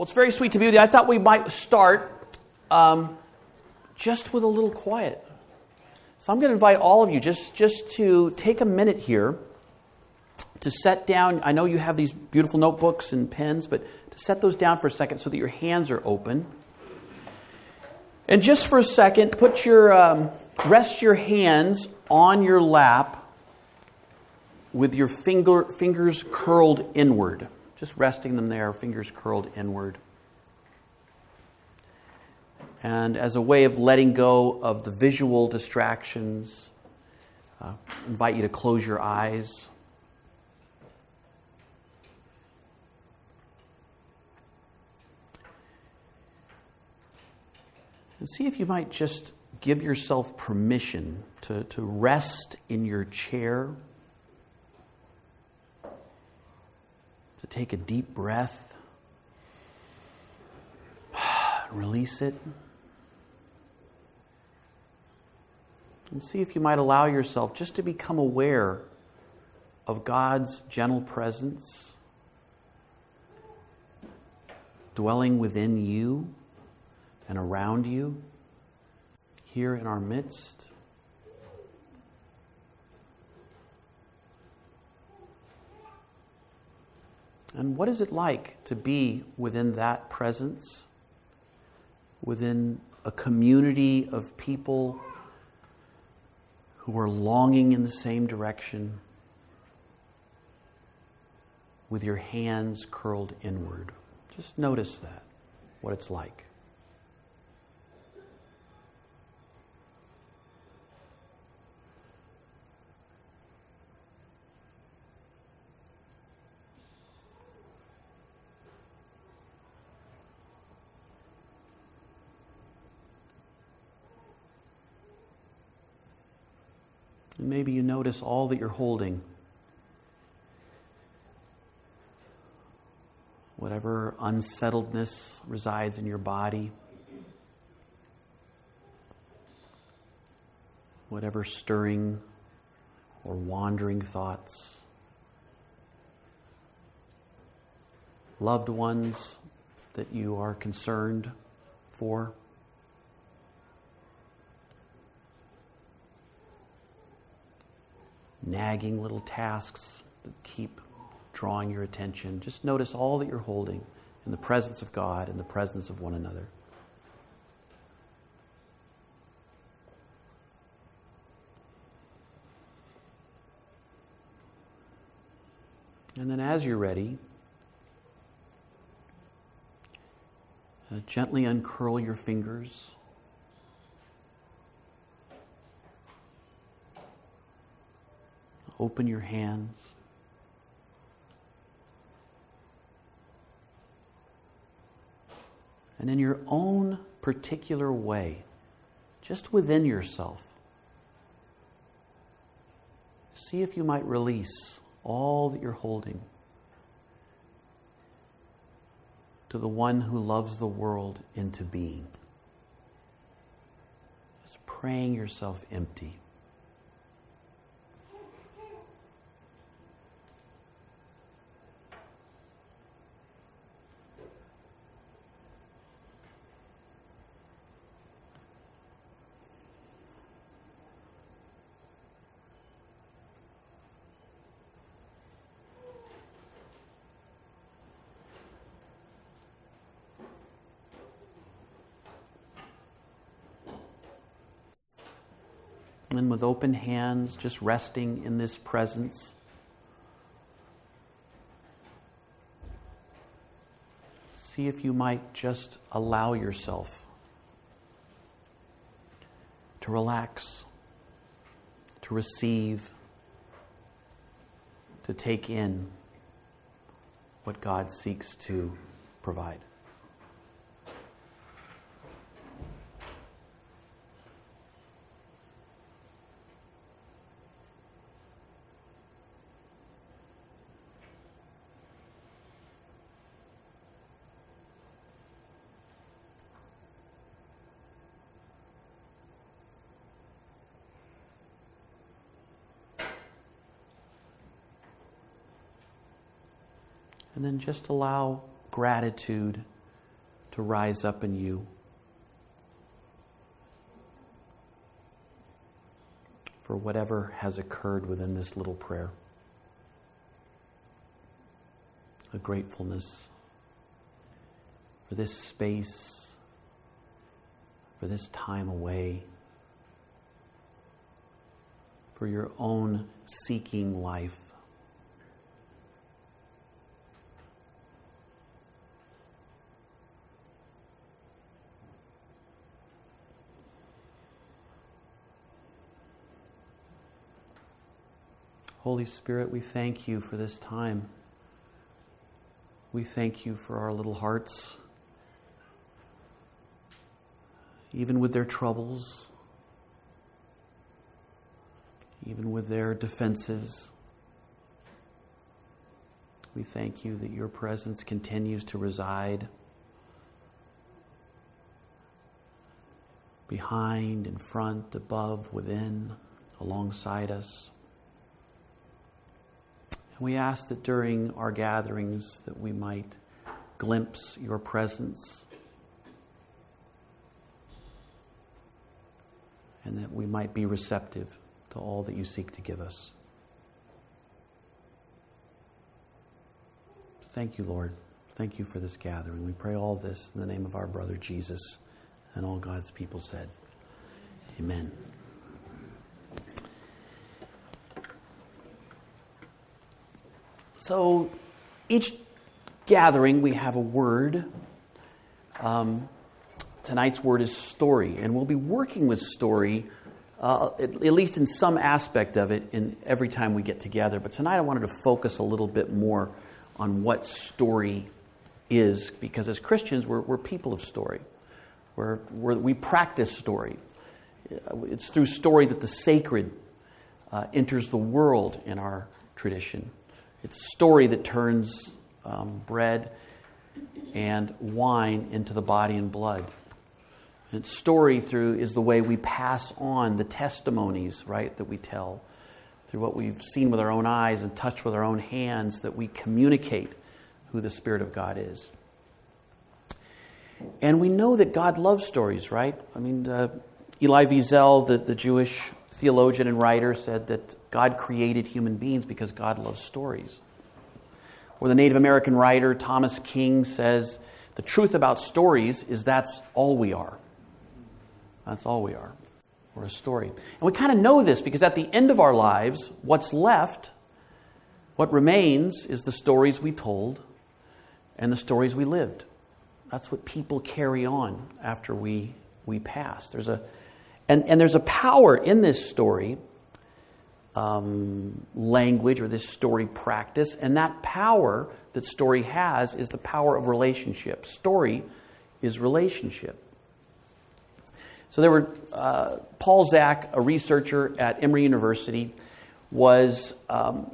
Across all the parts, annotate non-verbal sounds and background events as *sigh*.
Well, it's very sweet to be with you. I thought we might start um, just with a little quiet. So I'm going to invite all of you just, just to take a minute here to set down. I know you have these beautiful notebooks and pens, but to set those down for a second so that your hands are open. And just for a second, put your um, rest your hands on your lap with your finger, fingers curled inward. Just resting them there, fingers curled inward. And as a way of letting go of the visual distractions, uh, invite you to close your eyes. And see if you might just give yourself permission to, to rest in your chair to take a deep breath, *sighs* release it, and see if you might allow yourself just to become aware of God's gentle presence dwelling within you and around you here in our midst. And what is it like to be within that presence, within a community of people who are longing in the same direction, with your hands curled inward? Just notice that, what it's like. Maybe you notice all that you're holding. Whatever unsettledness resides in your body, whatever stirring or wandering thoughts, loved ones that you are concerned for. Nagging little tasks that keep drawing your attention. Just notice all that you're holding in the presence of God and the presence of one another. And then, as you're ready, uh, gently uncurl your fingers. Open your hands. And in your own particular way, just within yourself, see if you might release all that you're holding to the one who loves the world into being. Just praying yourself empty. And with open hands, just resting in this presence. See if you might just allow yourself to relax, to receive, to take in what God seeks to provide. And then just allow gratitude to rise up in you. For whatever has occurred within this little prayer, a gratefulness for this space, for this time away, for your own seeking life. Holy Spirit, we thank you for this time. We thank you for our little hearts, even with their troubles, even with their defenses. We thank you that your presence continues to reside behind, in front, above, within, alongside us. We ask that during our gatherings that we might glimpse your presence and that we might be receptive to all that you seek to give us. Thank you, Lord. Thank you for this gathering. We pray all this in the name of our brother Jesus and all God's people said. Amen. So each gathering, we have a word. Um, tonight's word is story, and we'll be working with story, uh, at, at, least in some aspect of it, in every time we get together. But tonight, I wanted to focus a little bit more on what story is, because as Christians, we're, we're people of story. We're, we're, we practice story. It's through story that the sacred uh, enters the world in our tradition. It's a story that turns um, bread and wine into the body and blood. And its story through is the way we pass on the testimonies, right, that we tell. Through what we've seen with our own eyes and touched with our own hands, that we communicate who the Spirit of God is. And we know that God loves stories, right? I mean, uh, Elie Wiesel, the, the Jewish theologian and writer, said that God created human beings because God loves stories. Or the Native American writer Thomas King says, the truth about stories is that's all we are. That's all we are. We're a story. And we kind of know this because at the end of our lives, what's left, what remains, is the stories we told and the stories we lived. That's what people carry on after we, we pass. There's a, and, and there's a power in this story um, language or this story practice. And that power that story has is the power of relationship. Story is relationship. So there were uh, Paul Zak, a researcher at Emory University, was um,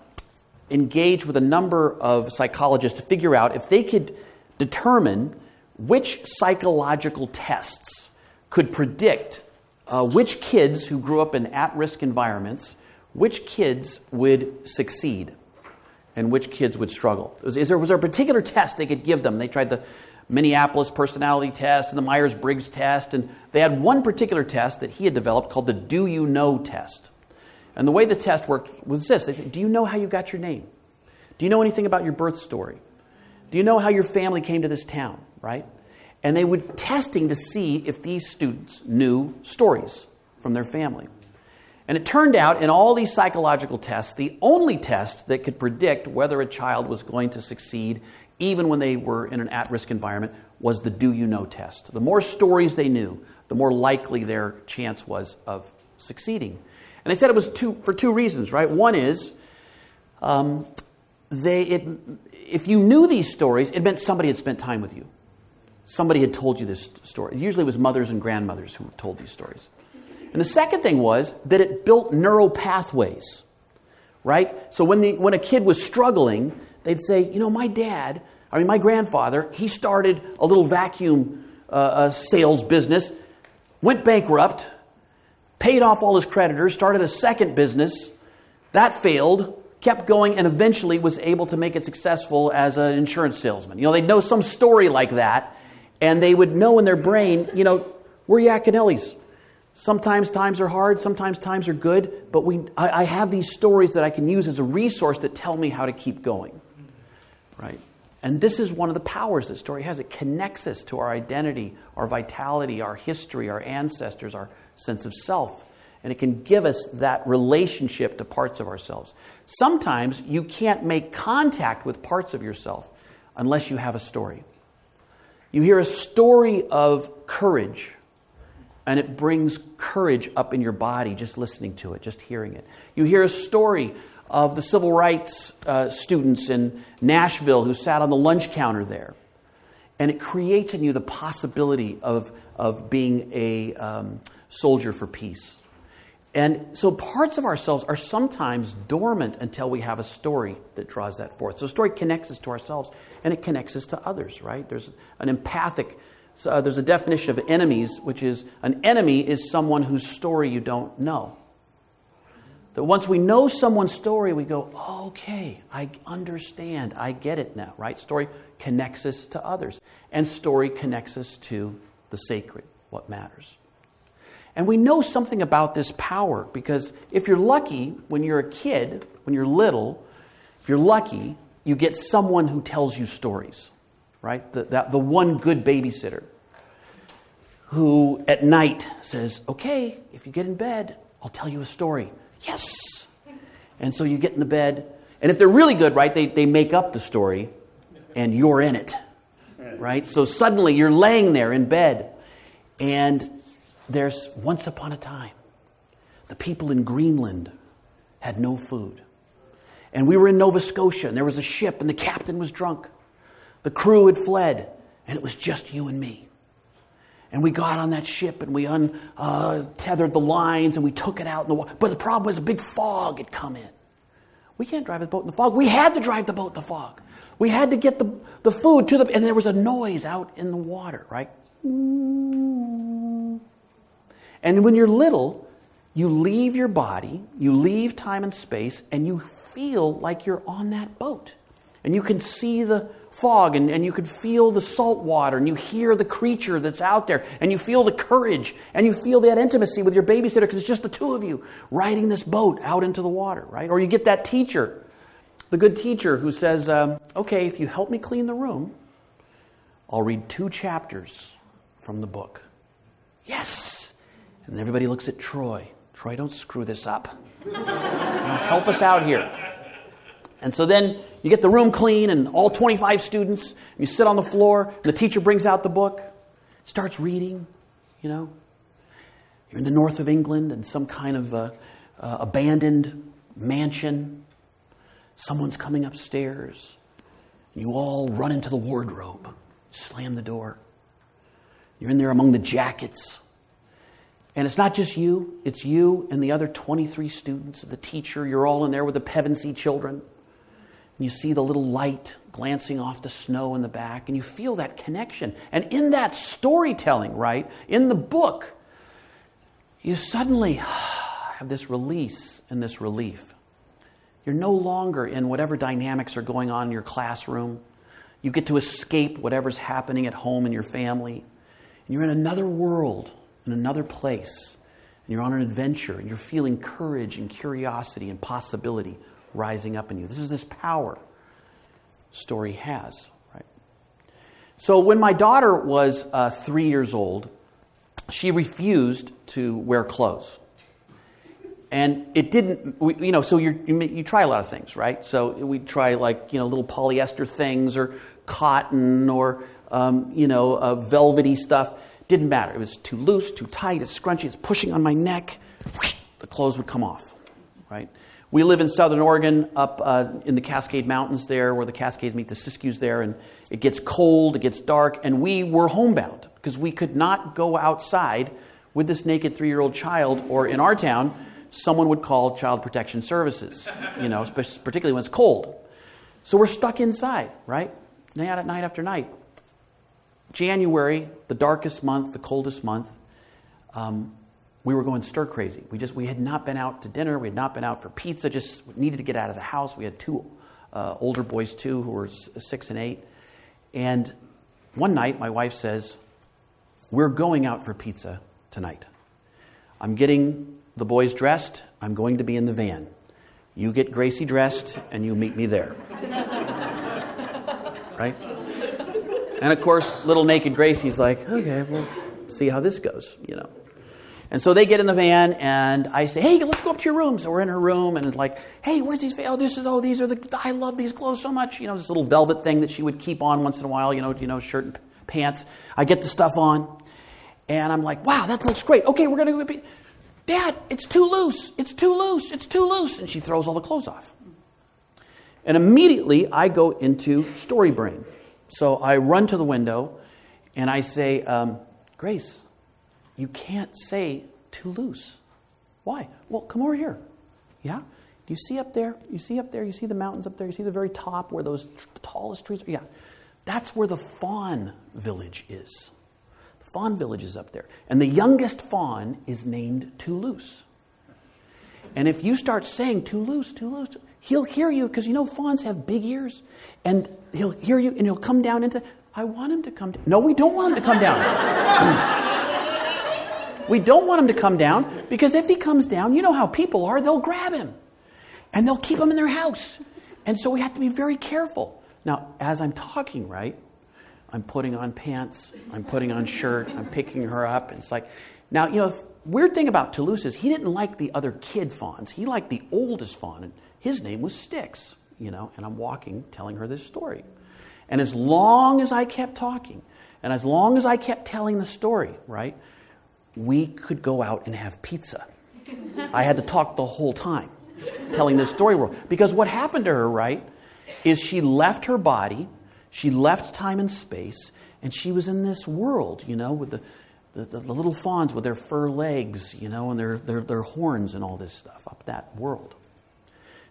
engaged with a number of psychologists to figure out if they could determine which psychological tests could predict uh, which kids who grew up in at-risk environments which kids would succeed and which kids would struggle? Was, there, was there a particular test they could give them? They tried the Minneapolis personality test and the Myers Briggs test, and they had one particular test that he had developed called the Do You Know test. And the way the test worked was this they said, Do you know how you got your name? Do you know anything about your birth story? Do you know how your family came to this town, right? And they would testing to see if these students knew stories from their family. And it turned out in all these psychological tests, the only test that could predict whether a child was going to succeed, even when they were in an at risk environment, was the do you know test. The more stories they knew, the more likely their chance was of succeeding. And they said it was two, for two reasons, right? One is um, they, it, if you knew these stories, it meant somebody had spent time with you. Somebody had told you this story. Usually it was mothers and grandmothers who told these stories. And the second thing was that it built neural pathways, right? So when, the, when a kid was struggling, they'd say, you know, my dad, I mean, my grandfather, he started a little vacuum uh, sales business, went bankrupt, paid off all his creditors, started a second business. That failed, kept going, and eventually was able to make it successful as an insurance salesman. You know, they'd know some story like that, And they would know in their brain, you know, we're Yaconellis. Sometimes times are hard, sometimes times are good, but we, I, I have these stories that I can use as a resource that tell me how to keep going. Right? And this is one of the powers that story has. It connects us to our identity, our vitality, our history, our ancestors, our sense of self. And it can give us that relationship to parts of ourselves. Sometimes you can't make contact with parts of yourself unless you have a story. You hear a story of courage, and it brings courage up in your body just listening to it, just hearing it. You hear a story of the civil rights uh, students in Nashville who sat on the lunch counter there. And it creates in you the possibility of, of being a um, soldier for peace. And so parts of ourselves are sometimes dormant until we have a story that draws that forth. So story connects us to ourselves and it connects us to others, right? There's an empathic, uh, there's a definition of enemies, which is an enemy is someone whose story you don't know. That once we know someone's story, we go, okay, I understand, I get it now, right? Story connects us to others, and story connects us to the sacred, what matters. And we know something about this power because if you're lucky, when you're a kid, when you're little, if you're lucky, you get someone who tells you stories, right? The, that, the one good babysitter who at night says, Okay, if you get in bed, I'll tell you a story. Yes. And so you get in the bed, and if they're really good, right, they, they make up the story and you're in it, right? So suddenly you're laying there in bed, and there's once upon a time, the people in Greenland had no food. And we were in Nova Scotia, and there was a ship, and the captain was drunk. The crew had fled, and it was just you and me. And we got on that ship and we untethered uh, the lines and we took it out in the water. But the problem was a big fog had come in. We can't drive the boat in the fog. We had to drive the boat in the fog. We had to get the, the food to the, and there was a noise out in the water, right? And when you're little, you leave your body, you leave time and space, and you feel like you're on that boat. And you can see the fog and, and you can feel the salt water and you hear the creature that's out there and you feel the courage and you feel that intimacy with your babysitter because it's just the two of you riding this boat out into the water, right? Or you get that teacher, the good teacher who says, um, okay, if you help me clean the room, I'll read two chapters from the book. Yes! And everybody looks at Troy. Troy, don't screw this up. Help us out here. And so then you get the room clean and all 25 students, you sit on the floor, and the teacher brings out the book, starts reading, you know. You're in the north of England in some kind of uh, uh, abandoned mansion. Someone's coming upstairs. You all run into the wardrobe, slam the door. You're in there among the jackets and it's not just you, it's you and the other 23 students, the teacher. You're all in there with the Pevensey children. And you see the little light glancing off the snow in the back, and you feel that connection. And in that storytelling, right, in the book, you suddenly *sighs* have this release and this relief. You're no longer in whatever dynamics are going on in your classroom. You get to escape whatever's happening at home in your family. And you're in another world in another place, and you're on an adventure, and you're feeling courage and curiosity and possibility rising up in you. This is this power story has, right? So when my daughter was uh, three years old, she refused to wear clothes. And it didn't, we, you know, so you you try a lot of things, right? So we try like, you know, little polyester things or cotton or, um, you know, uh, velvety stuff. Didn't matter. It was too loose, too tight, it's scrunchy, it's pushing on my neck. The clothes would come off, right? We live in southern Oregon, up uh, in the Cascade Mountains there, where the Cascades meet the Siskiyous there, and it gets cold, it gets dark, and we were homebound because we could not go outside with this naked three year old child, or in our town, someone would call Child Protection Services, you know, particularly when it's cold. So we're stuck inside, right? Night, night after night. January, the darkest month, the coldest month, um, we were going stir crazy. We just we had not been out to dinner. We had not been out for pizza. Just needed to get out of the house. We had two uh, older boys too, who were six and eight, and one night, my wife says, We're going out for pizza tonight. I'm getting the boys dressed. I'm going to be in the van. You get Gracie dressed, and you meet me there. *laughs* right? And of course, little naked Gracie's like, okay, we'll see how this goes, you know. And so they get in the van, and I say, "Hey, let's go up to your room." So we're in her room, and it's like, "Hey, where's these? Oh, this is oh, these are the. I love these clothes so much. You know, this little velvet thing that she would keep on once in a while. You know, you know, shirt and pants. I get the stuff on, and I'm like, "Wow, that looks great. Okay, we're gonna go." Dad, it's too loose. It's too loose. It's too loose. And she throws all the clothes off. And immediately I go into story brain. So I run to the window and I say, um, Grace, you can't say too loose. Why? Well, come over here. Yeah? Do you see up there? You see up there? You see the mountains up there? You see the very top where those tr- tallest trees are? Yeah. That's where the fawn village is. The fawn village is up there. And the youngest fawn is named Toulouse. And if you start saying Toulouse, Toulouse, he'll hear you because you know fawns have big ears. And he'll hear you and he'll come down into, I want him to come down. No, we don't want him to come down. *clears throat* We don't want him to come down because if he comes down, you know how people are, they'll grab him and they'll keep him in their house. And so we have to be very careful. Now, as I'm talking, right, I'm putting on pants, I'm putting on shirt, I'm picking her up. And it's like, now, you know, weird thing about Toulouse is he didn't like the other kid fawns. He liked the oldest fawn, and his name was Sticks, you know, and I'm walking telling her this story. And as long as I kept talking, and as long as I kept telling the story, right, we could go out and have pizza. I had to talk the whole time telling this story world. because what happened to her, right, is she left her body, she left time and space, and she was in this world, you know, with the, the, the little fawns with their fur legs, you know, and their, their, their horns and all this stuff up that world.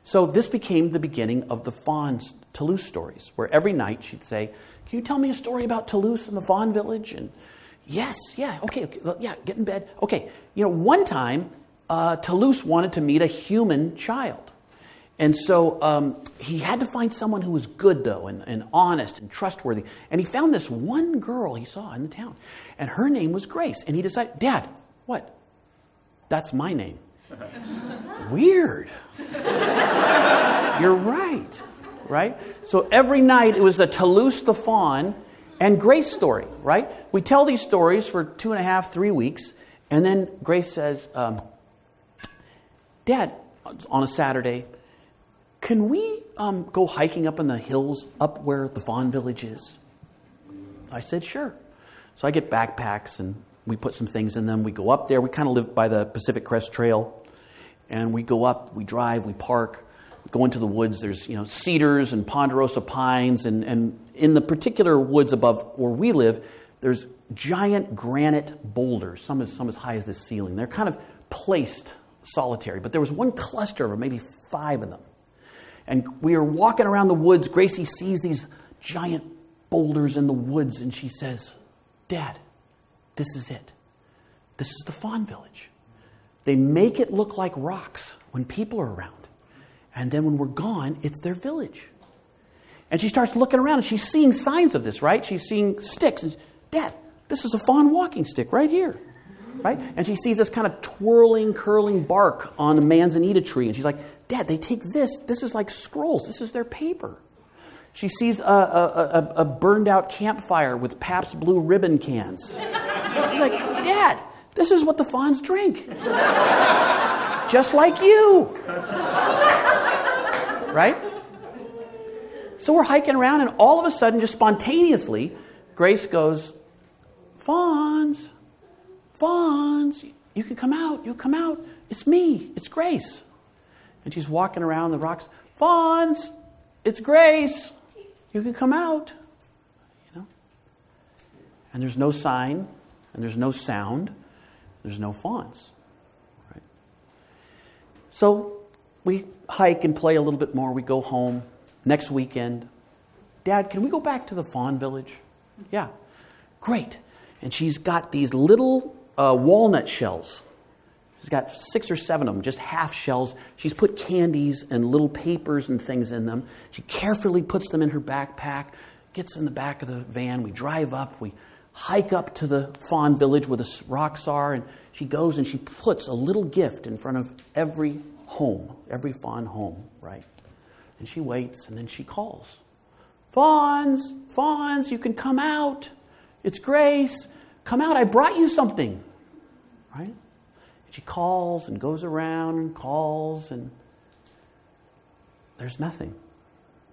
So this became the beginning of the fawn Toulouse stories, where every night she'd say, Can you tell me a story about Toulouse and the fawn village? And Yes, yeah, okay, okay, yeah, get in bed. Okay, you know, one time uh, Toulouse wanted to meet a human child. And so um, he had to find someone who was good, though, and, and honest and trustworthy. And he found this one girl he saw in the town. And her name was Grace. And he decided, Dad, what? That's my name. *laughs* Weird. You're right, right? So every night it was a Toulouse the fawn and Grace story, right? We tell these stories for two and a half, three weeks, and then Grace says, um, Dad, on a Saturday, can we um, go hiking up in the hills up where the Fawn Village is? I said, Sure. So I get backpacks and we put some things in them. We go up there. We kind of live by the Pacific Crest Trail. And we go up, we drive, we park, go into the woods. There's you know cedars and ponderosa pines, and, and in the particular woods above where we live, there's giant granite boulders, some as, some as high as the ceiling. They're kind of placed solitary, but there was one cluster of maybe five of them. And we are walking around the woods. Gracie sees these giant boulders in the woods, and she says, Dad, this is it. This is the fawn village. They make it look like rocks when people are around. And then when we're gone, it's their village. And she starts looking around and she's seeing signs of this, right? She's seeing sticks. And Dad, this is a fawn walking stick right here. Right? And she sees this kind of twirling, curling bark on the manzanita tree. And she's like, Dad, they take this. This is like scrolls. This is their paper. She sees a, a, a, a burned out campfire with Pabst Blue Ribbon cans. She's like, Dad, this is what the fawns drink. Just like you right? So we're hiking around, and all of a sudden, just spontaneously, Grace goes, Fawns, Fawns, you can come out, you come out. It's me, it's Grace. And she's walking around the rocks, Fawns, it's Grace, you can come out. You know? And there's no sign, and there's no sound, there's no fawns. Right? So we hike and play a little bit more. We go home next weekend. Dad, can we go back to the fawn village? Yeah. Great. And she's got these little uh, walnut shells. She's got six or seven of them, just half shells. She's put candies and little papers and things in them. She carefully puts them in her backpack, gets in the back of the van. We drive up. We hike up to the fawn village where the rocks are. And she goes and she puts a little gift in front of every home, every fawn home, right? And she waits and then she calls. Fawns, fawns, you can come out. It's Grace. Come out. I brought you something. Right? And she calls and goes around and calls, and there's nothing.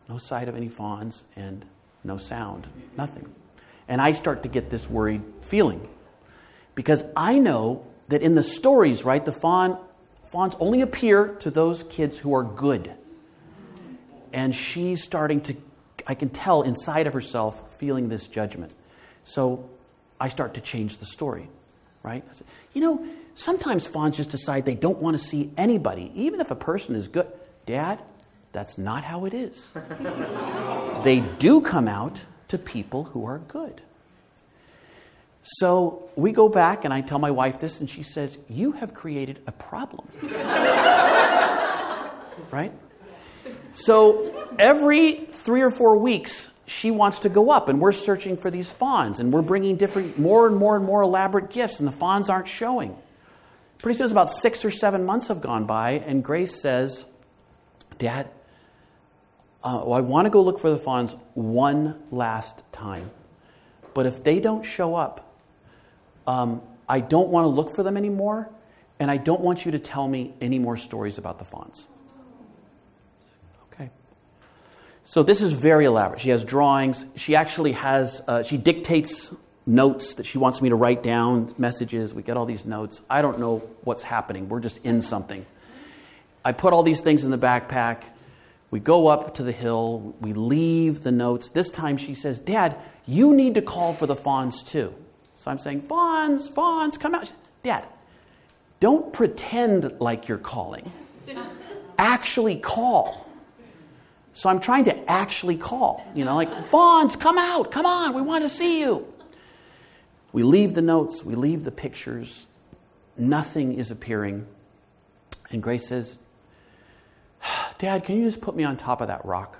No sight of any fawns and no sound. Nothing. And I start to get this worried feeling because I know that in the stories, right, the fawn, fawns only appear to those kids who are good. And she's starting to, I can tell inside of herself, feeling this judgment. So I start to change the story, right? Say, you know, sometimes fawns just decide they don't want to see anybody, even if a person is good. Dad, that's not how it is. *laughs* they do come out to people who are good. So we go back, and I tell my wife this, and she says, You have created a problem. *laughs* right? So every three or four weeks, she wants to go up, and we're searching for these fawns, and we're bringing different, more and more and more elaborate gifts, and the fawns aren't showing. Pretty soon, it's about six or seven months have gone by, and Grace says, Dad, uh, well, I want to go look for the fawns one last time. But if they don't show up, um, I don't want to look for them anymore, and I don't want you to tell me any more stories about the fawns. So this is very elaborate. She has drawings. She actually has, uh, she dictates notes that she wants me to write down, messages. We get all these notes. I don't know what's happening. We're just in something. I put all these things in the backpack. We go up to the hill. We leave the notes. This time she says, Dad, you need to call for the fawns too. So I'm saying, Fawns, fawns, come out. Dad, don't pretend like you're calling. Actually call. So I'm trying to actually call, you know, like, Fawns, come out, come on, we want to see you. We leave the notes, we leave the pictures, nothing is appearing. And Grace says, Dad, can you just put me on top of that rock?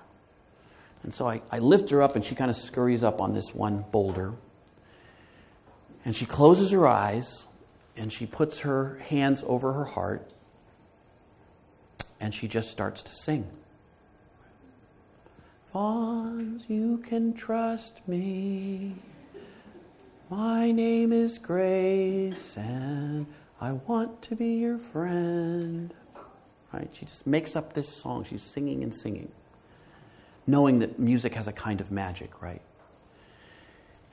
And so I, I lift her up, and she kind of scurries up on this one boulder. And she closes her eyes, and she puts her hands over her heart, and she just starts to sing. Fawns, you can trust me. My name is Grace, and I want to be your friend. Right? She just makes up this song. She's singing and singing, knowing that music has a kind of magic, right?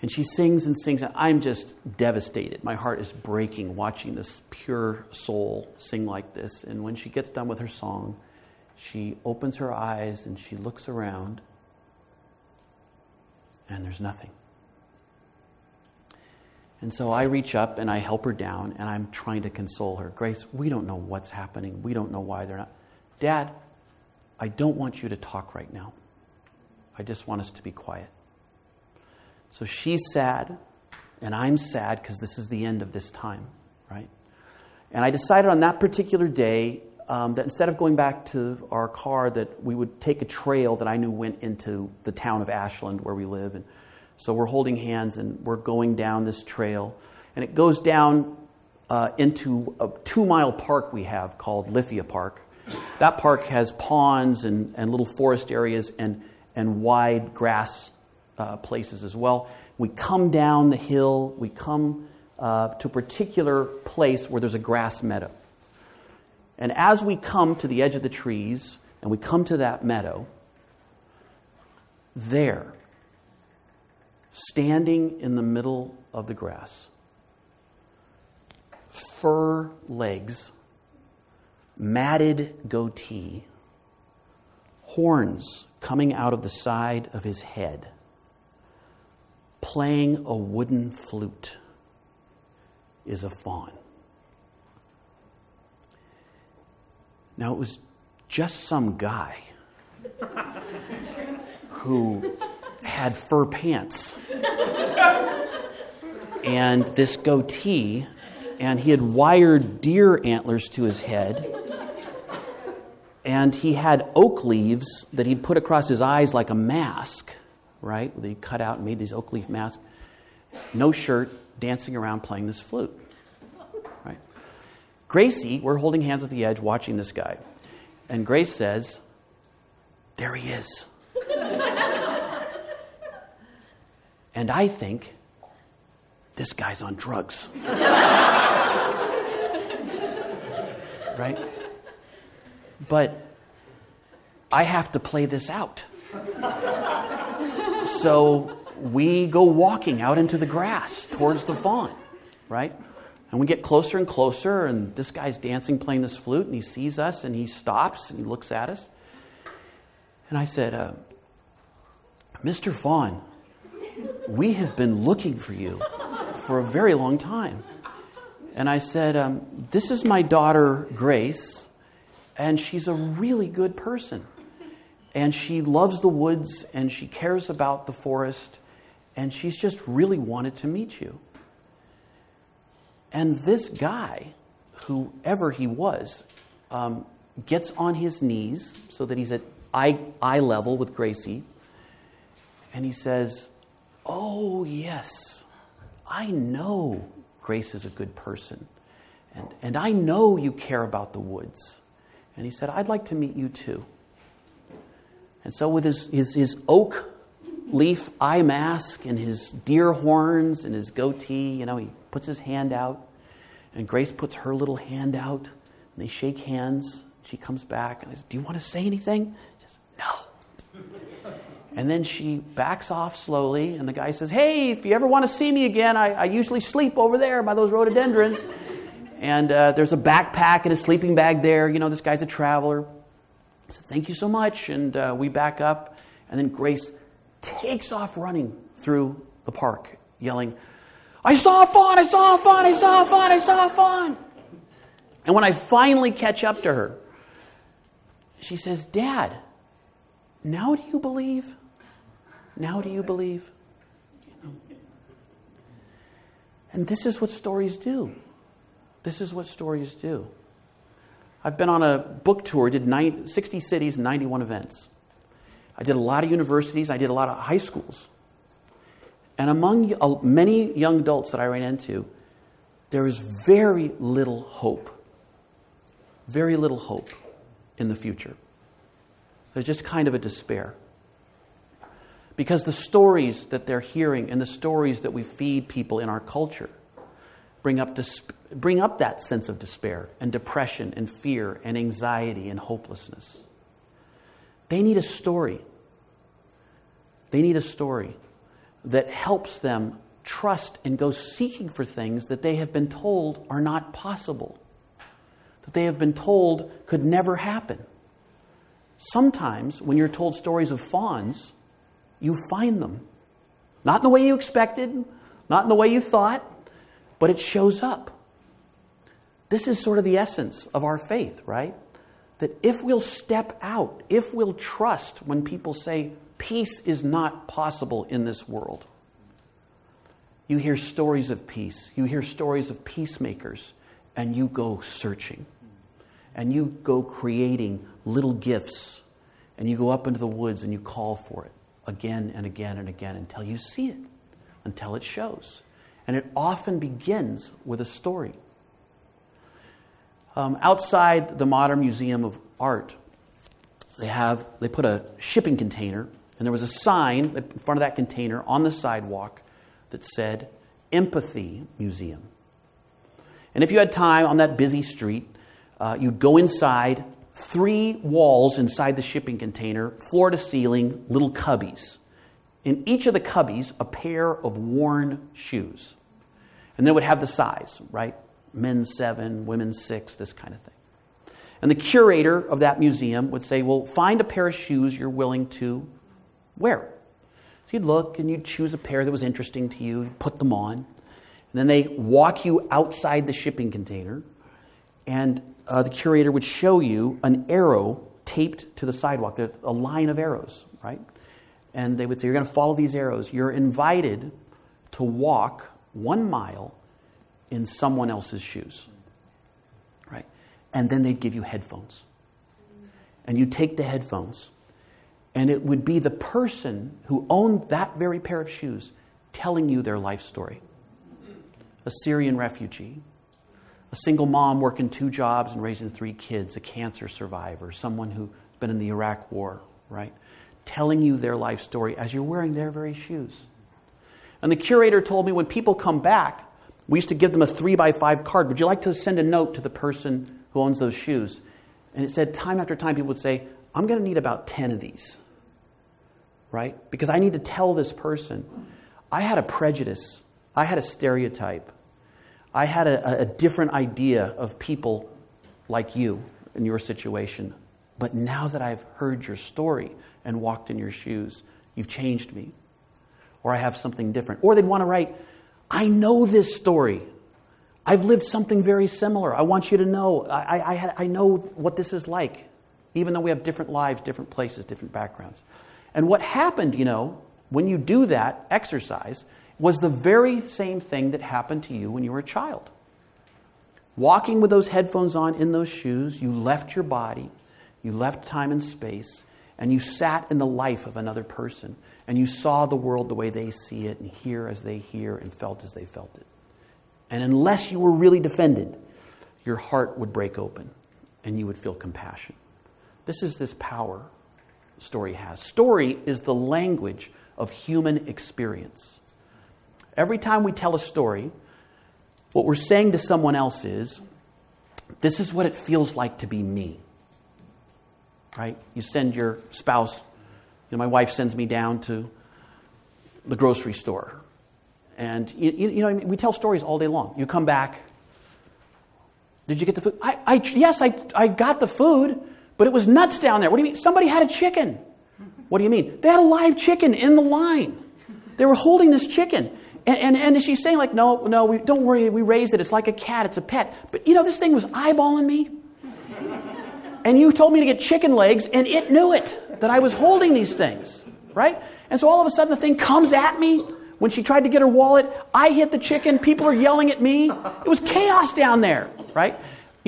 And she sings and sings, and I'm just devastated. My heart is breaking watching this pure soul sing like this. And when she gets done with her song, she opens her eyes and she looks around and there's nothing. And so I reach up and I help her down and I'm trying to console her. Grace, we don't know what's happening. We don't know why they're not. Dad, I don't want you to talk right now. I just want us to be quiet. So she's sad and I'm sad because this is the end of this time, right? And I decided on that particular day um, that instead of going back to our car, that we would take a trail that I knew went into the town of Ashland where we live. And so we're holding hands and we're going down this trail. And it goes down uh, into a two mile park we have called Lithia Park. That park has ponds and, and little forest areas and, and wide grass uh, places as well. We come down the hill, we come uh, to a particular place where there's a grass meadow. And as we come to the edge of the trees and we come to that meadow, there, standing in the middle of the grass, fur legs, matted goatee, horns coming out of the side of his head, playing a wooden flute, is a fawn. Now, it was just some guy who had fur pants and this goatee, and he had wired deer antlers to his head. And he had oak leaves that he'd put across his eyes like a mask, right? That he cut out and made these oak leaf masks. No shirt, dancing around playing this flute? Gracie, we're holding hands at the edge watching this guy. And Grace says, There he is. *laughs* and I think, This guy's on drugs. *laughs* right? But I have to play this out. so we go walking out into the grass towards the fawn, right? And we get closer and closer, and this guy's dancing, playing this flute, and he sees us, and he stops, and he looks at us. And I said, uh, Mr. Fawn, we have been looking for you for a very long time. And I said, um, This is my daughter, Grace, and she's a really good person. And she loves the woods, and she cares about the forest, and she's just really wanted to meet you. And this guy, whoever he was, um, gets on his knees so that he's at eye, eye level with Gracie, and he says, Oh, yes, I know Grace is a good person, and, and I know you care about the woods. And he said, I'd like to meet you too. And so, with his, his, his oak leaf eye mask and his deer horns and his goatee, you know, he puts his hand out, and Grace puts her little hand out, and they shake hands. She comes back, and I said, Do you want to say anything? She says, No. And then she backs off slowly, and the guy says, Hey, if you ever want to see me again, I, I usually sleep over there by those rhododendrons. And uh, there's a backpack and a sleeping bag there. You know, this guy's a traveler. Said, Thank you so much. And uh, we back up. And then Grace takes off running through the park, yelling, I saw a fawn, I saw a fawn, I saw a fawn, I saw a fawn. And when I finally catch up to her, she says, Dad, now do you believe? Now do you believe? And this is what stories do. This is what stories do. I've been on a book tour, did 90, 60 cities, 91 events. I did a lot of universities, I did a lot of high schools. And among many young adults that I ran into, there is very little hope. Very little hope in the future. There's just kind of a despair. Because the stories that they're hearing and the stories that we feed people in our culture bring up, desp- bring up that sense of despair and depression and fear and anxiety and hopelessness. They need a story. They need a story that helps them trust and go seeking for things that they have been told are not possible, that they have been told could never happen. Sometimes, when you're told stories of fawns, you find them. Not in the way you expected, not in the way you thought, but it shows up. This is sort of the essence of our faith, right? That if we'll step out, if we'll trust when people say, peace is not possible in this world, you hear stories of peace, you hear stories of peacemakers, and you go searching. And you go creating little gifts, and you go up into the woods and you call for it again and again and again until you see it, until it shows. And it often begins with a story. Um, outside the Modern Museum of Art, they have they put a shipping container, and there was a sign in front of that container on the sidewalk that said Empathy Museum. And if you had time on that busy street, uh, you'd go inside, three walls inside the shipping container, floor to ceiling, little cubbies. In each of the cubbies, a pair of worn shoes. And then it would have the size, right? Men's seven, women's six, this kind of thing. And the curator of that museum would say, Well, find a pair of shoes you're willing to wear. So you'd look and you'd choose a pair that was interesting to you, put them on. And then they walk you outside the shipping container, and uh, the curator would show you an arrow taped to the sidewalk, a line of arrows, right? And they would say, You're going to follow these arrows. You're invited to walk one mile in someone else's shoes. Right? And then they'd give you headphones. And you take the headphones And it would be the person who owned that very pair of shoes telling you their life story. A Syrian refugee, a single mom working two jobs and raising three kids, a cancer survivor, someone who's been in the Iraq War, right? Telling you their life story as you're wearing their very shoes. And the curator told me when people come back, we used to give them a three by five card. Would you like to send a note to the person who owns those shoes? And it said time after time, people would say, I'm going to need about 10 of these, right? Because I need to tell this person. I had a prejudice, I had a stereotype, I had a, a different idea of people like you in your situation. But now that I've heard your story and walked in your shoes, you've changed me. Or I have something different. Or they'd want to write, I know this story. I've lived something very similar. I want you to know. I, I, I know what this is like, even though we have different lives, different places, different backgrounds. And what happened, you know, when you do that exercise, was the very same thing that happened to you when you were a child. Walking with those headphones on in those shoes, you left your body, you left time and space, and you sat in the life of another person, and you saw the world the way they see it, and hear as they hear, and felt as they felt it. And unless you were really defended, your heart would break open and you would feel compassion. This is this power story has. Story is the language of human experience. Every time we tell a story, what we're saying to someone else is, this is what it feels like to be me. Right? You send your spouse, you know, my wife sends me down to the grocery store and, you, you know, we tell stories all day long. You come back. Did you get the food? I, I, yes, I, I got the food, but it was nuts down there. What do you mean? Somebody had a chicken. What do you mean? They had a live chicken in the line. They were holding this chicken. And, and, and she's saying, like, no, no, we, don't worry, we raised it. It's like a cat, it's a pet. But you know, this thing was eyeballing me. And you told me to get chicken legs, and it knew it, that I was holding these things, right? And so all of a sudden the thing comes at me when she tried to get her wallet, I hit the chicken. People are yelling at me. It was chaos down there, right?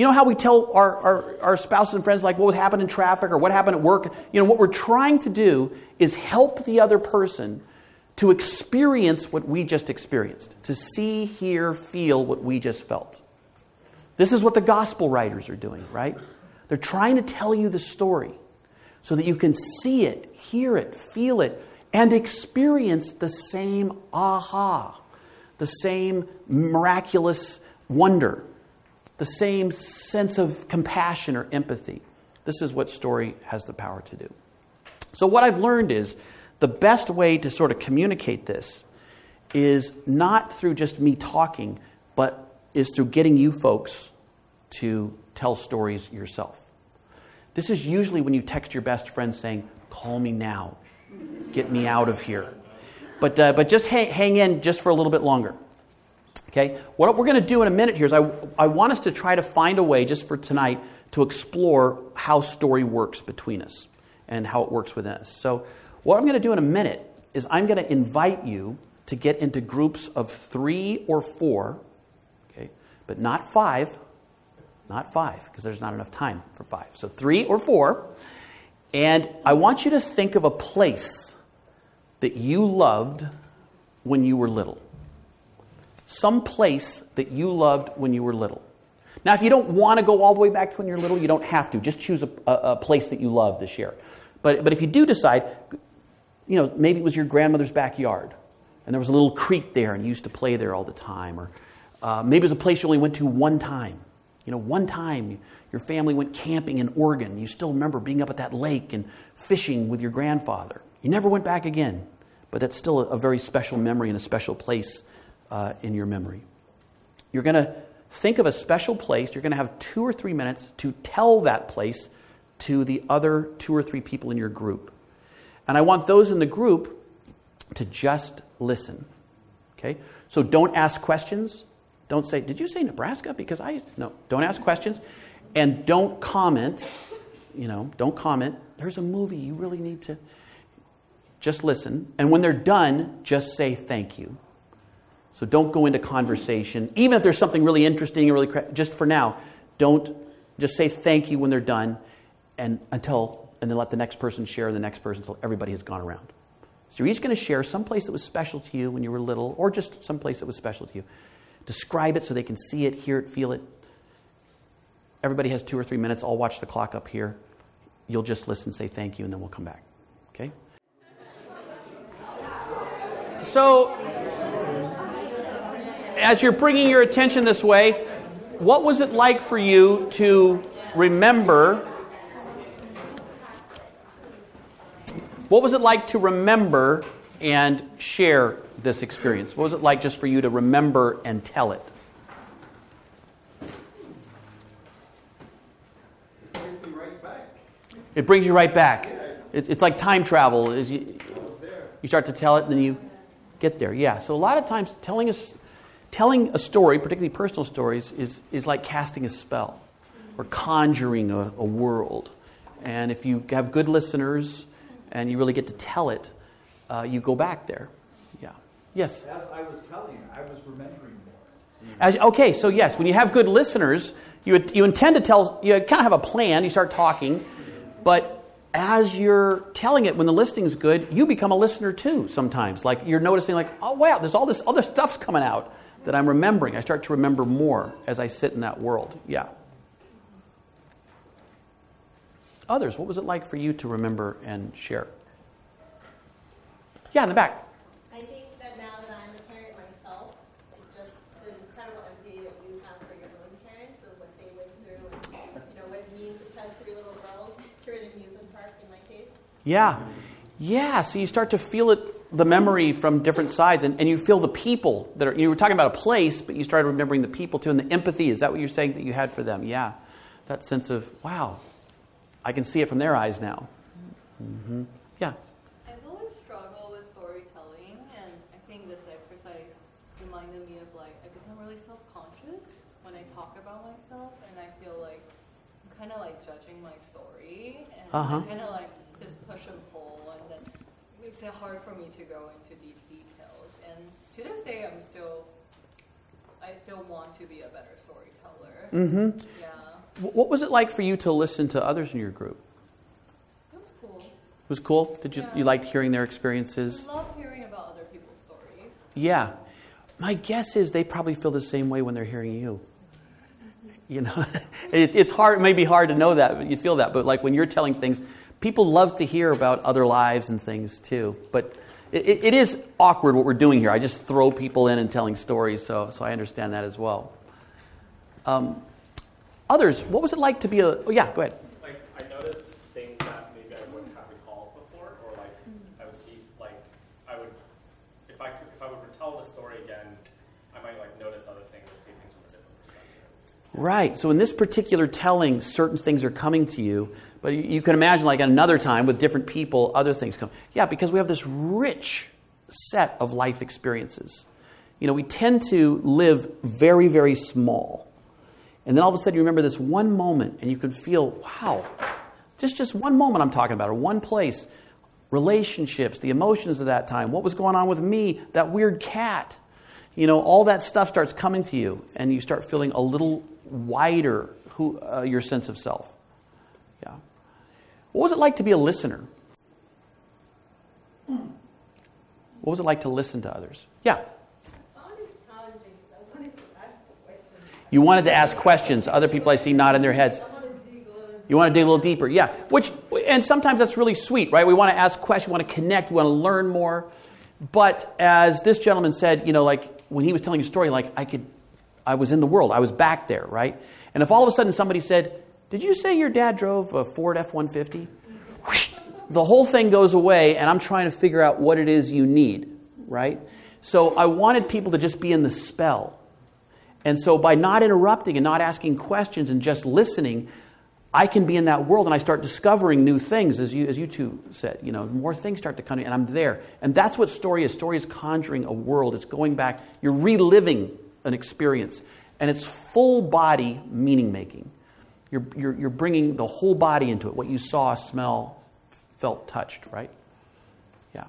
You know how we tell our, our, our spouses and friends, like, what happened in traffic or what happened at work? You know, what we're trying to do is help the other person to experience what we just experienced, to see, hear, feel what we just felt. This is what the gospel writers are doing, right? They're trying to tell you the story so that you can see it, hear it, feel it, and experience the same aha, the same miraculous wonder, the same sense of compassion or empathy. This is what story has the power to do. So, what I've learned is the best way to sort of communicate this is not through just me talking, but is through getting you folks to tell stories yourself. This is usually when you text your best friend saying, Call me now. Get me out of here. But, uh, but just hang, hang in just for a little bit longer. Okay? What we're going to do in a minute here is I, I want us to try to find a way, just for tonight, to explore how story works between us and how it works within us. So, what I'm going to do in a minute is I'm going to invite you to get into groups of three or four, okay, but not five, not five, because there's not enough time for five. So, three or four. And I want you to think of a place that you loved when you were little. Some place that you loved when you were little. Now, if you don't want to go all the way back to when you're little, you don't have to. Just choose a, a, a place that you love this year. But, but if you do decide, you know, maybe it was your grandmother's backyard, and there was a little creek there, and you used to play there all the time. Or uh, maybe it was a place you only went to one time. You know, one time your family went camping in Oregon. You still remember being up at that lake and fishing with your grandfather. You never went back again, but that's still a, very special memory and a special place uh, in your memory. You're going to think of a special place. You're going to have two or three minutes to tell that place to the other two or three people in your group. And I want those in the group to just listen. Okay? So don't ask questions. Don't say, Did you say Nebraska? Because I. No, don't ask questions and don't comment. You know, don't comment. There's a movie you really need to just listen. And when they're done, just say thank you. So don't go into conversation, even if there's something really interesting or really just for now. Don't just say thank you when they're done, and until and then let the next person share, and the next person until everybody has gone around. So you're each going to share some place that was special to you when you were little, or just some place that was special to you. Describe it so they can see it, hear it, feel it. Everybody has two or three minutes. I'll watch the clock up here. You'll just listen, say thank you, and then we'll come back. Okay? So, as you're bringing your attention this way, what was it like for you to remember? What was it like to remember and share this experience? What was it like just for you to remember and tell it? It brings you right back. it's like time travel. You start to tell it, and then you get there. Yeah. So a lot of times, telling us, telling a story, particularly personal stories, is is like casting a spell, or conjuring a, a world. And if you have good listeners, and you really get to tell it, uh, you go back there. Yeah. Yes. As I was telling I was remembering more. As, okay. So yes, when you have good listeners, you you intend to tell. You kind of have a plan. You start talking but as you're telling it when the listing's good, you become a listener too sometimes. Like you're noticing, like, oh wow, there's all this other stuff's coming out that I'm remembering. I start to remember more as I sit in that world. Yeah. Others, what was it like for you to remember and share? Yeah, in the back. I think that now that I'm a parent myself, just the incredible empathy that you have for your own parents and what they went through and you know what it means to have three little girls *laughs* through an amusement park in my case. Yeah. Yeah. So you start to feel it, the memory from different sides, and, and you feel the people that are, you were talking about a place, but you started remembering the people too, and the empathy. Is that what you're saying that you had for them? Yeah. That sense of, wow, I can see it from their eyes now. Mm-hmm. Yeah. I've always struggled with storytelling, and I think this exercise reminded me of like, I become really self conscious when I talk about myself, and I feel like I'm kind of like judging my story, and uh-huh. kind of like this push and pull, and then it makes it hard for me to go into these details. And to this day, I'm still, I still want to be a better storyteller. Mm-hmm. Yeah. What was it like for you to listen to others in your group? It was cool. It was cool. Did you yeah. you liked hearing their experiences? I love hearing about other people's stories. Yeah. My guess is they probably feel the same way when they're hearing you. You know, *laughs* it's, it's hard. It may be hard to know that, but you feel that. But like when you're telling things, people love to hear about other lives and things too. But it, it is awkward what we're doing here. I just throw people in and telling stories, so, so I understand that as well. Um, others, what was it like to be a. Oh, yeah, go ahead. I noticed things that maybe I wouldn't have recalled before, or like I would see, like, I would, if I, could, if I would retell the story again, I might like notice other things or see things from a different perspective. Right. So in this particular telling, certain things are coming to you but you can imagine, like at another time with different people, other things come. Yeah, because we have this rich set of life experiences. You know, we tend to live very, very small. And then all of a sudden you remember this one moment and you can feel, wow, just, just one moment I'm talking about, or one place, relationships, the emotions of that time, what was going on with me, that weird cat. You know, all that stuff starts coming to you and you start feeling a little wider who, uh, your sense of self. Yeah. What was it like to be a listener? What was it like to listen to others? Yeah. You wanted to ask questions. Other people I see nod in their heads. You want to dig a little deeper. Yeah. Which and sometimes that's really sweet, right? We want to ask questions, we want to connect, we want to learn more. But as this gentleman said, you know, like when he was telling a story, like I could I was in the world. I was back there, right? And if all of a sudden somebody said, did you say your dad drove a Ford F 150? The whole thing goes away, and I'm trying to figure out what it is you need, right? So I wanted people to just be in the spell. And so by not interrupting and not asking questions and just listening, I can be in that world and I start discovering new things, as you, as you two said. You know, more things start to come and I'm there. And that's what story is. Story is conjuring a world. It's going back. You're reliving an experience, and it's full body meaning making. You're, you're, you're bringing the whole body into it, what you saw, smell, felt, touched, right? Yeah.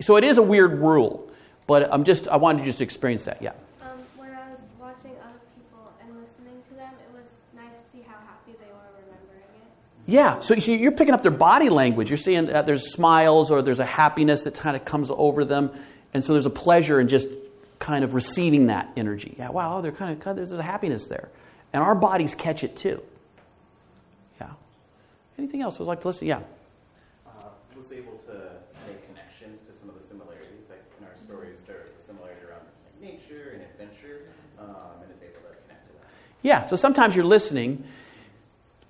So it is a weird rule, but I'm just, I wanted to just experience that, yeah. Um, when I was watching other people and listening to them, it was nice to see how happy they were remembering it. Yeah, so you- you're picking up their body language. You're seeing that there's smiles or there's a happiness that kind of comes over them, and so there's a pleasure in just kind of receiving that energy. Yeah, wow, they're kind of there's a happiness there, and our bodies catch it too. Yeah. Anything else? Was like listen, yeah. uh, was able to make connections to some of the similarities. Like in our stories, there's a similarity around like, nature and adventure, um, and is able to connect to that. Yeah, so sometimes you're listening,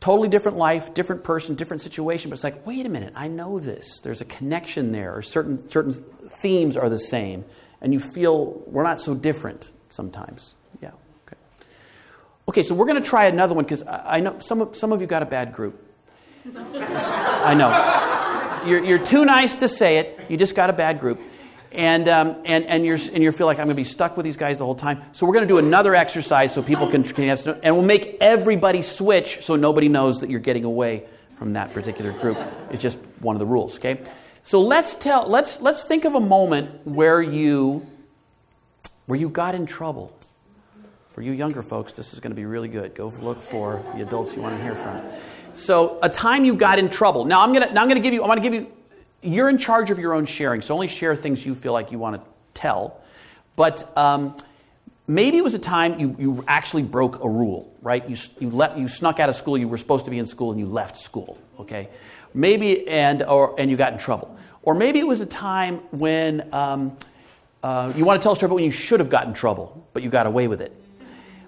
totally different life, different person, different situation, but it's like, wait a minute, I know this. There's a connection there, or certain certain themes are the same, and you feel we're not so different sometimes. Yeah. Okay. Okay, so we're going to try another one because I know some of, some of you got a bad group. *laughs* I know. You're, you're too nice to say it. You just got a bad group. And, um, and, and, you're, and you feel like I'm going to be stuck with these guys the whole time. So we're going to do another exercise so people can, can have, and we'll make everybody switch so nobody knows that you're getting away from that particular group. It's just one of the rules, okay? So let's tell, let's, let's think of a moment where you, where you got in trouble. For you younger folks, this is going to be really good. Go look for the adults you want to hear from. So, a time you got in trouble. Now, I'm to now I'm to give you. I'm going to give you. You're in charge of your own sharing, so only share things you feel like you want to tell. But um, maybe it was a time you, you actually broke a rule, right? You you let you snuck out of school. You were supposed to be in school, and you left school. Okay, maybe and or and you got in trouble. Or maybe it was a time when um, uh, you want to tell a story about when you should have gotten in trouble, but you got away with it.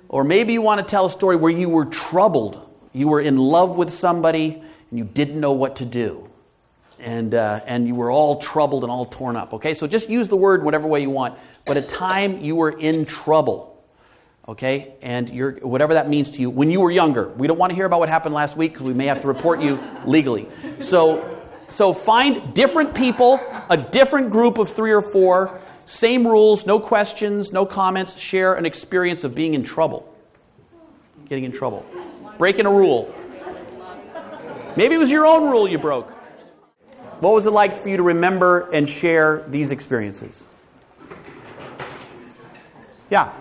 Or maybe you want to tell a story where you were troubled. You were in love with somebody and you didn't know what to do. And, uh, and you were all troubled and all torn up. Okay, so just use the word whatever way you want. But a time you were in trouble. Okay, and you're, whatever that means to you when you were younger. We don't want to hear about what happened last week because we may have to report you *laughs* legally. So, so find different people, a different group of three or four, same rules, no questions, no comments, share an experience of being in trouble. Getting in trouble. Breaking a rule. Maybe it was your own rule you broke. What was it like for you to remember and share these experiences? Yeah.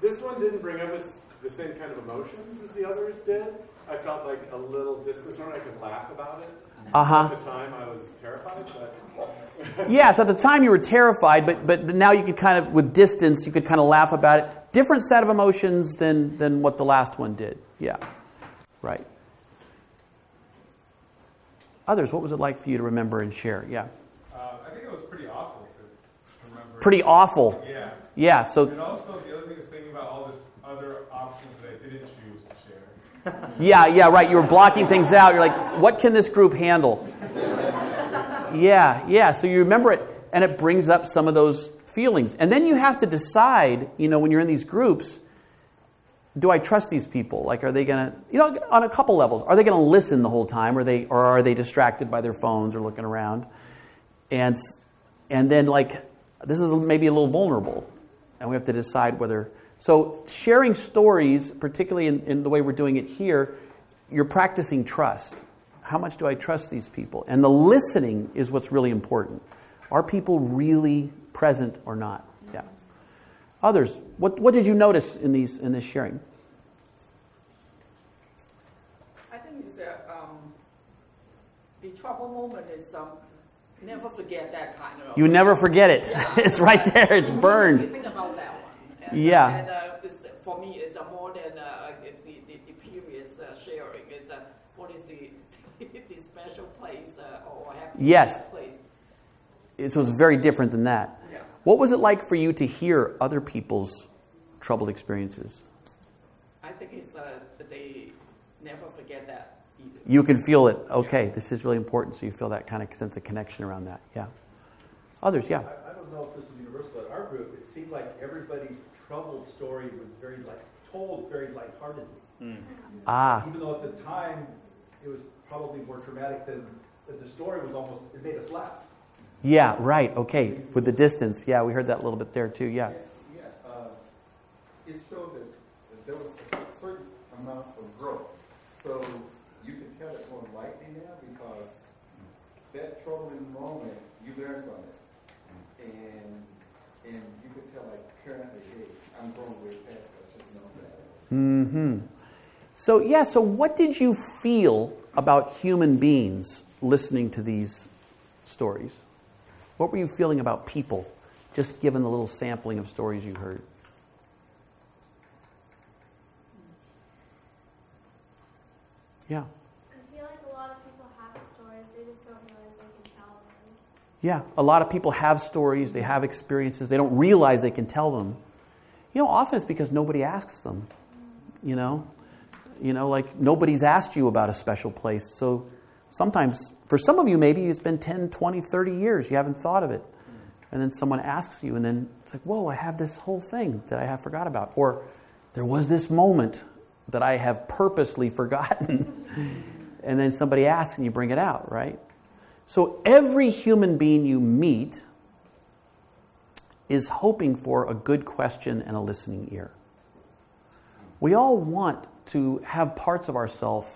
This one didn't bring up as the same kind of emotions as the others did. I felt like a little distance from it. I could laugh about it. Uh-huh. At the time, I was terrified, but *laughs* Yeah, so at the time you were terrified, but, but now you could kind of, with distance, you could kind of laugh about it. Different set of emotions than, than what the last one did. Yeah, right. Others, what was it like for you to remember and share? Yeah. Uh, I think it was pretty awful to remember. Pretty awful. Yeah. Yeah, so, And also, the other thing is thinking about all the other options that I didn't choose to share. *laughs* yeah, yeah, right. You were blocking things out. You're like, what can this group handle? Yeah, yeah. So you remember it, and it brings up some of those feelings. And then you have to decide, you know, when you're in these groups, do I trust these people? Like, are they going to, you know, on a couple levels, are they going to listen the whole time, or they, or are they distracted by their phones or looking around? And, and then, like, this is maybe a little vulnerable, and we have to decide whether. So, sharing stories, particularly in, in the way we're doing it here, you're practicing trust. How much do I trust these people? And the listening is what's really important. Are people really present or not? Yeah. Others, what, what did you notice in, these, in this sharing? I think it's a, um, the trouble moment is um, never forget that kind of. You never forget it. *laughs* it's right there, it's You burned. think about that one. And, Yeah. And uh, for me, it's more than uh, the, the, the previous uh, sharing. It's uh, what is the, *laughs* the special place uh, or happy Yes. place. So it's very different than that. Yeah. What was it like for you to hear other people's troubled experiences? I think it's uh, that they never forget that either. You can feel it. Okay, this is really important. So you feel that kind of sense of connection around that. Yeah. Others, yeah. I, I don't know if this is universal, but our group, it seemed like everybody's troubled story was very like told very lightheartedly. Ah, Even though at the time it was probably more traumatic than, than the story was almost it made us laugh. Yeah, right. Okay, with the distance. Yeah, we heard that a little bit there too. Yeah. Yeah, uh, it showed that, that there was a certain amount of growth. So you can tell it more lightly now because that troubling moment, you learn from it. And, and you can tell like currently, hey, I'm growing way past, I should know that. Hmm. So, yeah, so what did you feel about human beings listening to these stories? What were you feeling about people, just given the little sampling of stories you heard? Yeah. I feel like a lot of people have stories, they just don't realize they can tell them. Yeah, a lot of people have stories, they have experiences, they don't realize they can tell them. You know, often it's because nobody asks them. You know, you know, like nobody's asked you about a special place. So sometimes, for some of you, maybe it's been 10, 20, 30 years, you haven't thought of it. And then someone asks you, and then it's like, whoa, I have this whole thing that I have forgot about. Or there was this moment that I have purposely *laughs* forgotten. and then somebody asks and you bring it out, right? So every human being you meet is hoping for a good question and a listening ear. We all want to have parts of ourselves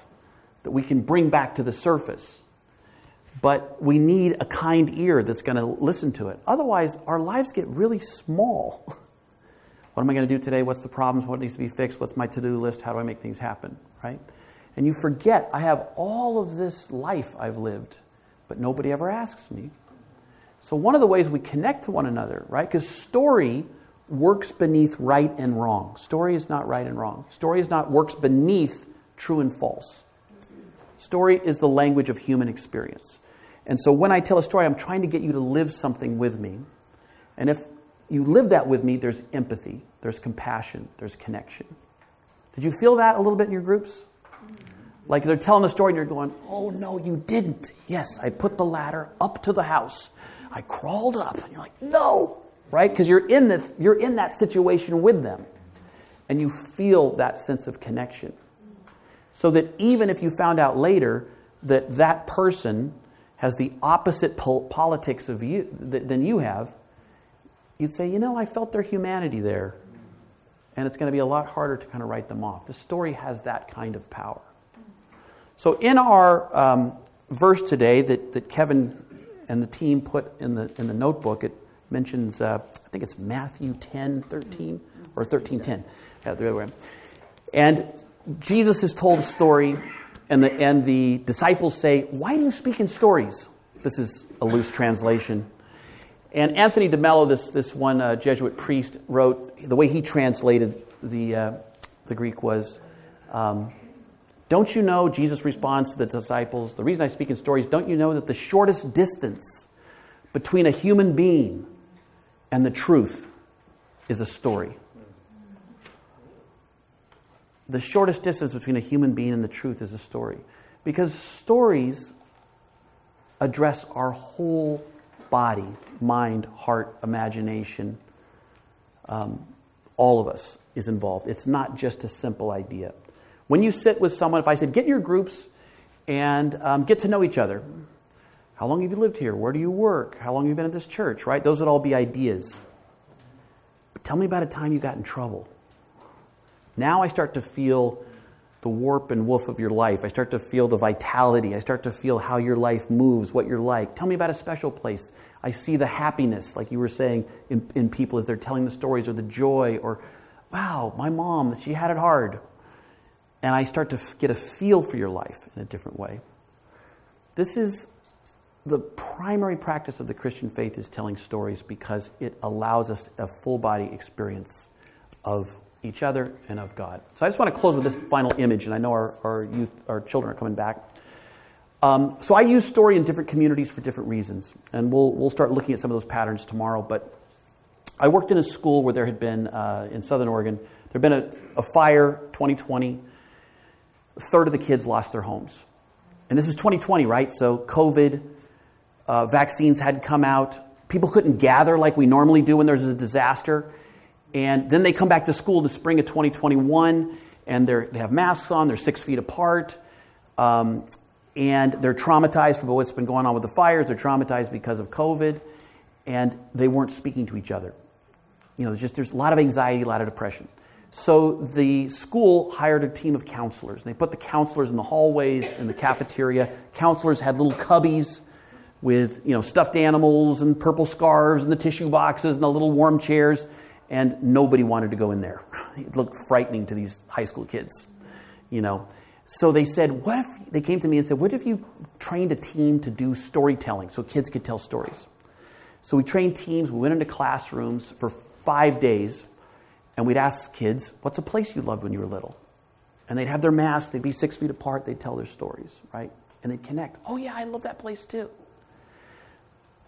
that we can bring back to the surface, but we need a kind ear that's going to listen to it. Otherwise, our lives get really small. *laughs* what am I going to do today? What's the problems? What needs to be fixed? What's my to do list? How do I make things happen? Right? And you forget, I have all of this life I've lived, but nobody ever asks me. So, one of the ways we connect to one another, right? Because story works beneath right and wrong. Story is not right and wrong. Story is not works beneath true and false. Story is the language of human experience. And so when I tell a story, I'm trying to get you to live something with me. And if you live that with me, there's empathy, there's compassion, there's connection. Did you feel that a little bit in your groups? Like they're telling the story and you're going, oh no, you didn't. Yes, I put the ladder up to the house. I crawled up. And you're like, no, right? Because you're, in the, you're in that situation with them. And you feel that sense of connection. So that even if you found out later that that person has the opposite pol- politics of you th- than you have, you'd say, you know, I felt their humanity there. And it's going to be a lot harder to kind of write them off. The story has that kind of power. So, in our um, verse today that, that Kevin and the team put in the, in the notebook, it mentions, uh, I think it's Matthew 10, 13, or 13, 10. Yeah, the other way. And Jesus has told a story, and the, and the disciples say, Why do you speak in stories? This is a loose translation. And Anthony DeMello, this, this one uh, Jesuit priest, wrote the way he translated the, uh, the Greek was um, Don't you know, Jesus responds to the disciples, the reason I speak in stories, don't you know that the shortest distance between a human being and the truth is a story? The shortest distance between a human being and the truth is a story. Because stories address our whole body, mind, heart, imagination. Um, all of us is involved. It's not just a simple idea. When you sit with someone, if I said, get in your groups and um, get to know each other. How long have you lived here? Where do you work? How long have you been at this church, right? Those would all be ideas. But tell me about a time you got in trouble. Now I start to feel the warp and woof of your life. I start to feel the vitality. I start to feel how your life moves, what you're like. Tell me about a special place. I see the happiness, like you were saying, in, in people as they're telling the stories, or the joy, or, wow, my mom, she had it hard. And I start to f- get a feel for your life in a different way. This is the primary practice of the Christian faith is telling stories because it allows us a full body experience of each other and of God. So I just want to close with this final image, and I know our, our youth, our children are coming back. Um, so I use story in different communities for different reasons, and we'll, we'll start looking at some of those patterns tomorrow. But I worked in a school where there had been, uh, in Southern Oregon, there had been a, a fire 2020. A third of the kids lost their homes. And this is 2020, right? So COVID, uh, vaccines hadn't come out. People couldn't gather like we normally do when there's a disaster. And then they come back to school the spring of 2021, and they have masks on, they're six feet apart, um, and they're traumatized for what's been going on with the fires, they're traumatized because of COVID, and they weren't speaking to each other. You know, there's just there's a lot of anxiety, a lot of depression. So the school hired a team of counselors. They put the counselors in the hallways, in the cafeteria. Counselors had little cubbies with you know stuffed animals and purple scarves and the tissue boxes and the little warm chairs and nobody wanted to go in there. *laughs* It looked frightening to these high school kids. you know. So they said, what if, they came to me and said, what if you trained a team to do storytelling so kids could tell stories? So we trained teams, we went into classrooms for five days, and we'd ask kids, what's a place you loved when you were little? And they'd have their masks, they'd be six feet apart, they'd tell their stories, right? And they'd connect. Oh, yeah, I love that place too.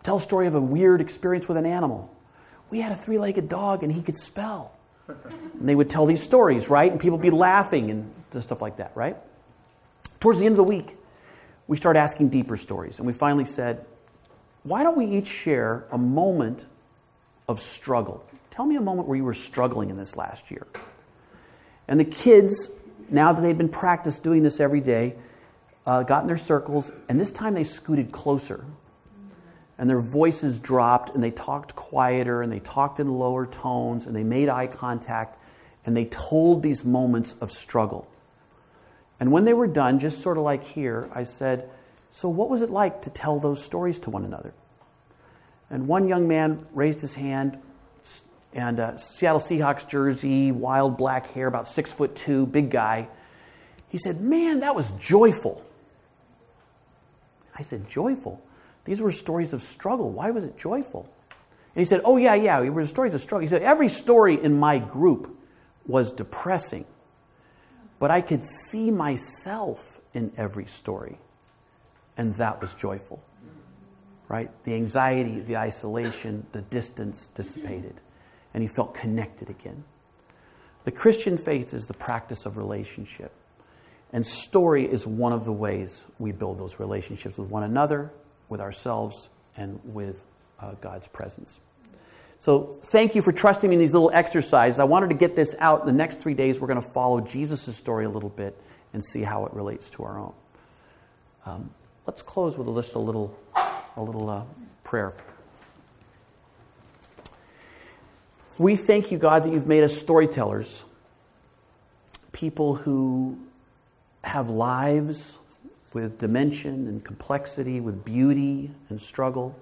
Tell a story of a weird experience with an animal. We had a three legged dog and he could spell. And they would tell these stories, right? And people would be laughing and stuff like that, right? Towards the end of the week, we started asking deeper stories. And we finally said, why don't we each share a moment of struggle? Tell me a moment where you were struggling in this last year. And the kids, now that they'd been practiced doing this every day, uh, got in their circles, and this time they scooted closer. And their voices dropped, and they talked quieter, and they talked in lower tones, and they made eye contact, and they told these moments of struggle. And when they were done, just sort of like here, I said, So, what was it like to tell those stories to one another? And one young man raised his hand, and uh, Seattle Seahawks jersey, wild black hair, about six foot two, big guy. He said, Man, that was joyful. I said, Joyful? These were stories of struggle. Why was it joyful? And he said, Oh, yeah, yeah, it were stories of struggle. He said, Every story in my group was depressing, but I could see myself in every story, and that was joyful. Right? The anxiety, the isolation, the distance dissipated, and he felt connected again. The Christian faith is the practice of relationship. And story is one of the ways we build those relationships with one another, with ourselves, and with uh, God's presence. So, thank you for trusting me in these little exercises. I wanted to get this out. The next three days, we're going to follow Jesus' story a little bit and see how it relates to our own. Um, let's close with just a little, a little uh, prayer. We thank you, God, that you've made us storytellers, people who have lives with dimension and complexity, with beauty and struggle,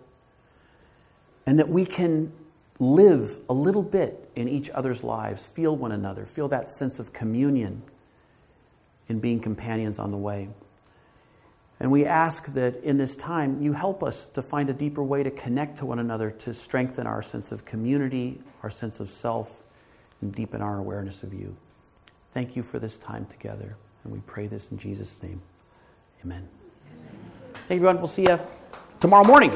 and that we can live a little bit in each other's lives, feel one another, feel that sense of communion in being companions on the way. And we ask that in this time you help us to find a deeper way to connect to one another, to strengthen our sense of community, our sense of self, and deepen our awareness of you. Thank you for this time together. And we pray this in Jesus' name. Amen. Hey, everyone. We'll see you tomorrow morning.